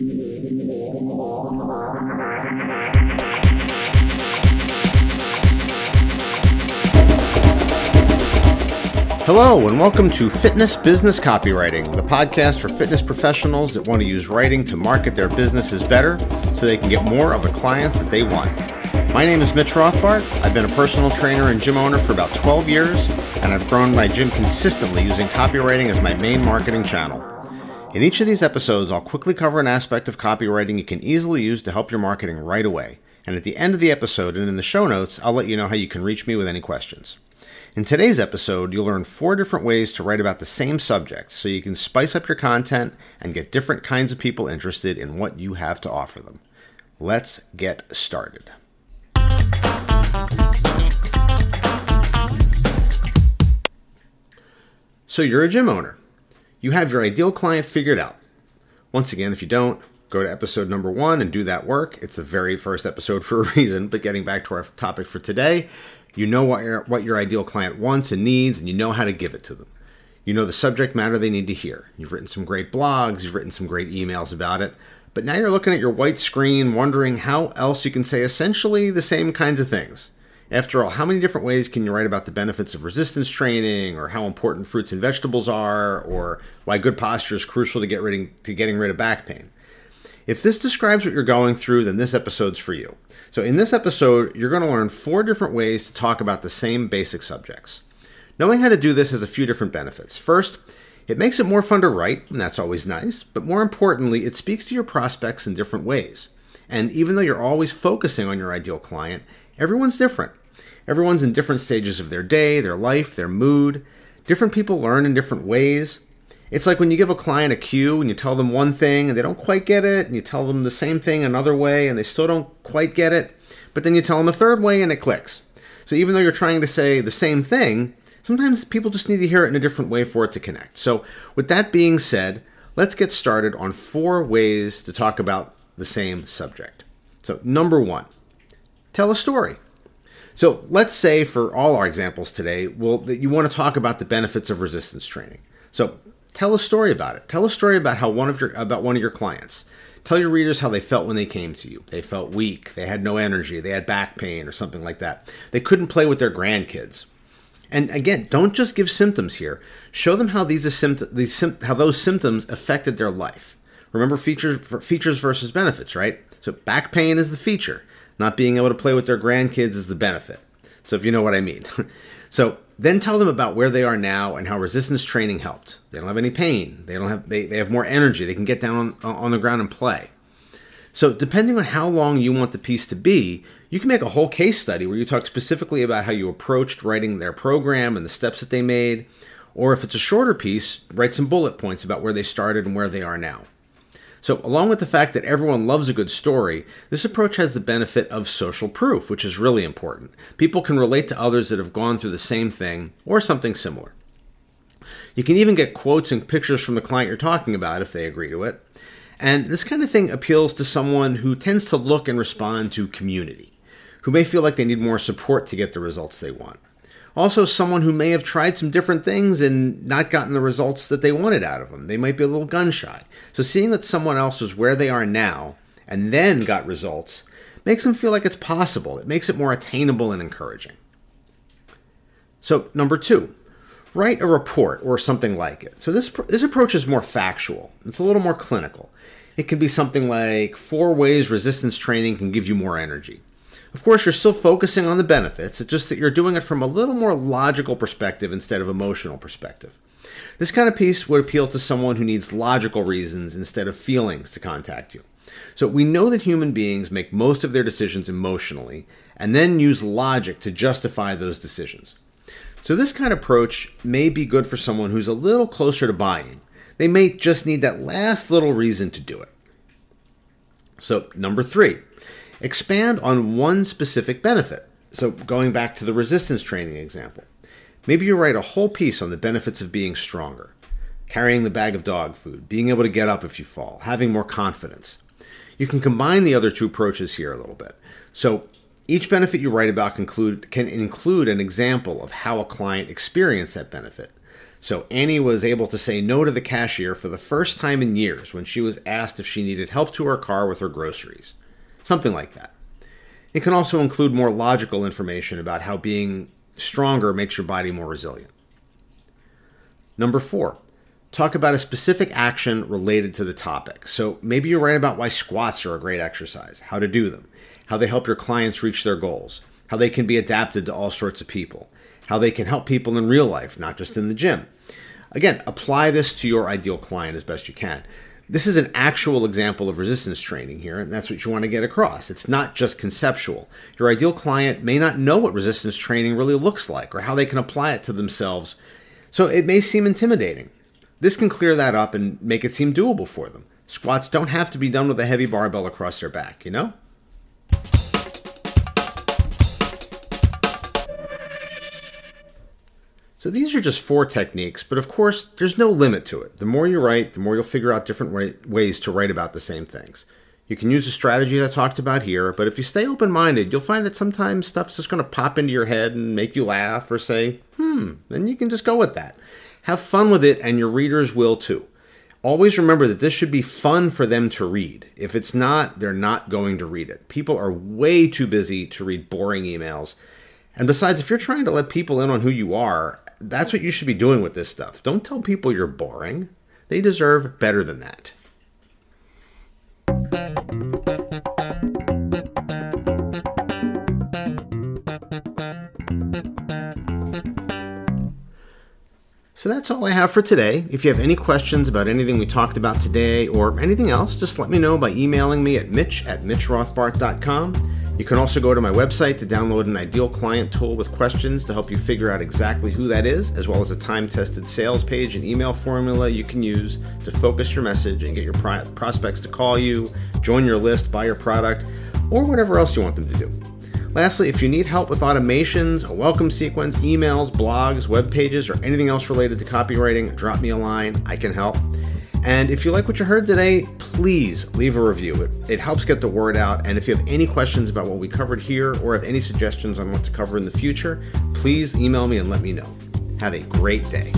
Hello, and welcome to Fitness Business Copywriting, the podcast for fitness professionals that want to use writing to market their businesses better so they can get more of the clients that they want. My name is Mitch Rothbardt. I've been a personal trainer and gym owner for about 12 years, and I've grown my gym consistently using copywriting as my main marketing channel. In each of these episodes, I'll quickly cover an aspect of copywriting you can easily use to help your marketing right away. And at the end of the episode and in the show notes, I'll let you know how you can reach me with any questions. In today's episode, you'll learn four different ways to write about the same subject so you can spice up your content and get different kinds of people interested in what you have to offer them. Let's get started. So, you're a gym owner. You have your ideal client figured out. Once again, if you don't, go to episode number one and do that work. It's the very first episode for a reason. But getting back to our topic for today, you know what your, what your ideal client wants and needs, and you know how to give it to them. You know the subject matter they need to hear. You've written some great blogs, you've written some great emails about it, but now you're looking at your white screen wondering how else you can say essentially the same kinds of things. After all, how many different ways can you write about the benefits of resistance training, or how important fruits and vegetables are, or why good posture is crucial to, get rid, to getting rid of back pain? If this describes what you're going through, then this episode's for you. So, in this episode, you're going to learn four different ways to talk about the same basic subjects. Knowing how to do this has a few different benefits. First, it makes it more fun to write, and that's always nice, but more importantly, it speaks to your prospects in different ways. And even though you're always focusing on your ideal client, everyone's different. Everyone's in different stages of their day, their life, their mood. Different people learn in different ways. It's like when you give a client a cue and you tell them one thing and they don't quite get it, and you tell them the same thing another way and they still don't quite get it, but then you tell them a third way and it clicks. So even though you're trying to say the same thing, sometimes people just need to hear it in a different way for it to connect. So, with that being said, let's get started on four ways to talk about the same subject. So, number one, tell a story. So, let's say for all our examples today, well, that you want to talk about the benefits of resistance training. So, Tell a story about it. Tell a story about how one of your about one of your clients. Tell your readers how they felt when they came to you. They felt weak, they had no energy, they had back pain or something like that. They couldn't play with their grandkids. And again, don't just give symptoms here. Show them how these, these how those symptoms affected their life. Remember features features versus benefits, right? So back pain is the feature. Not being able to play with their grandkids is the benefit. So if you know what I mean. so then tell them about where they are now and how resistance training helped. They don't have any pain. They don't have they, they have more energy. They can get down on, on the ground and play. So depending on how long you want the piece to be, you can make a whole case study where you talk specifically about how you approached writing their program and the steps that they made. Or if it's a shorter piece, write some bullet points about where they started and where they are now. So, along with the fact that everyone loves a good story, this approach has the benefit of social proof, which is really important. People can relate to others that have gone through the same thing or something similar. You can even get quotes and pictures from the client you're talking about if they agree to it. And this kind of thing appeals to someone who tends to look and respond to community, who may feel like they need more support to get the results they want. Also, someone who may have tried some different things and not gotten the results that they wanted out of them. They might be a little gun shy. So, seeing that someone else was where they are now and then got results makes them feel like it's possible. It makes it more attainable and encouraging. So, number two, write a report or something like it. So, this, this approach is more factual, it's a little more clinical. It can be something like four ways resistance training can give you more energy. Of course, you're still focusing on the benefits, it's just that you're doing it from a little more logical perspective instead of emotional perspective. This kind of piece would appeal to someone who needs logical reasons instead of feelings to contact you. So, we know that human beings make most of their decisions emotionally and then use logic to justify those decisions. So, this kind of approach may be good for someone who's a little closer to buying. They may just need that last little reason to do it. So, number three, Expand on one specific benefit. So, going back to the resistance training example, maybe you write a whole piece on the benefits of being stronger, carrying the bag of dog food, being able to get up if you fall, having more confidence. You can combine the other two approaches here a little bit. So, each benefit you write about conclude, can include an example of how a client experienced that benefit. So Annie was able to say no to the cashier for the first time in years when she was asked if she needed help to her car with her groceries. Something like that. It can also include more logical information about how being stronger makes your body more resilient. Number four, talk about a specific action related to the topic. So maybe you write about why squats are a great exercise, how to do them, how they help your clients reach their goals, how they can be adapted to all sorts of people, how they can help people in real life, not just in the gym. Again, apply this to your ideal client as best you can. This is an actual example of resistance training here, and that's what you want to get across. It's not just conceptual. Your ideal client may not know what resistance training really looks like or how they can apply it to themselves, so it may seem intimidating. This can clear that up and make it seem doable for them. Squats don't have to be done with a heavy barbell across their back, you know? So these are just four techniques, but of course, there's no limit to it. The more you write, the more you'll figure out different way- ways to write about the same things. You can use the strategies I talked about here, but if you stay open minded, you'll find that sometimes stuff's just going to pop into your head and make you laugh or say, hmm, then you can just go with that. Have fun with it, and your readers will too. Always remember that this should be fun for them to read. If it's not, they're not going to read it. People are way too busy to read boring emails. And besides, if you're trying to let people in on who you are, that's what you should be doing with this stuff. Don't tell people you're boring. They deserve better than that. So that's all I have for today. If you have any questions about anything we talked about today or anything else, just let me know by emailing me at mitch at mitchrothbardt.com. You can also go to my website to download an ideal client tool with questions to help you figure out exactly who that is, as well as a time tested sales page and email formula you can use to focus your message and get your prospects to call you, join your list, buy your product, or whatever else you want them to do. Lastly, if you need help with automations, a welcome sequence, emails, blogs, web pages, or anything else related to copywriting, drop me a line. I can help. And if you like what you heard today, please leave a review. It, it helps get the word out. And if you have any questions about what we covered here or have any suggestions on what to cover in the future, please email me and let me know. Have a great day.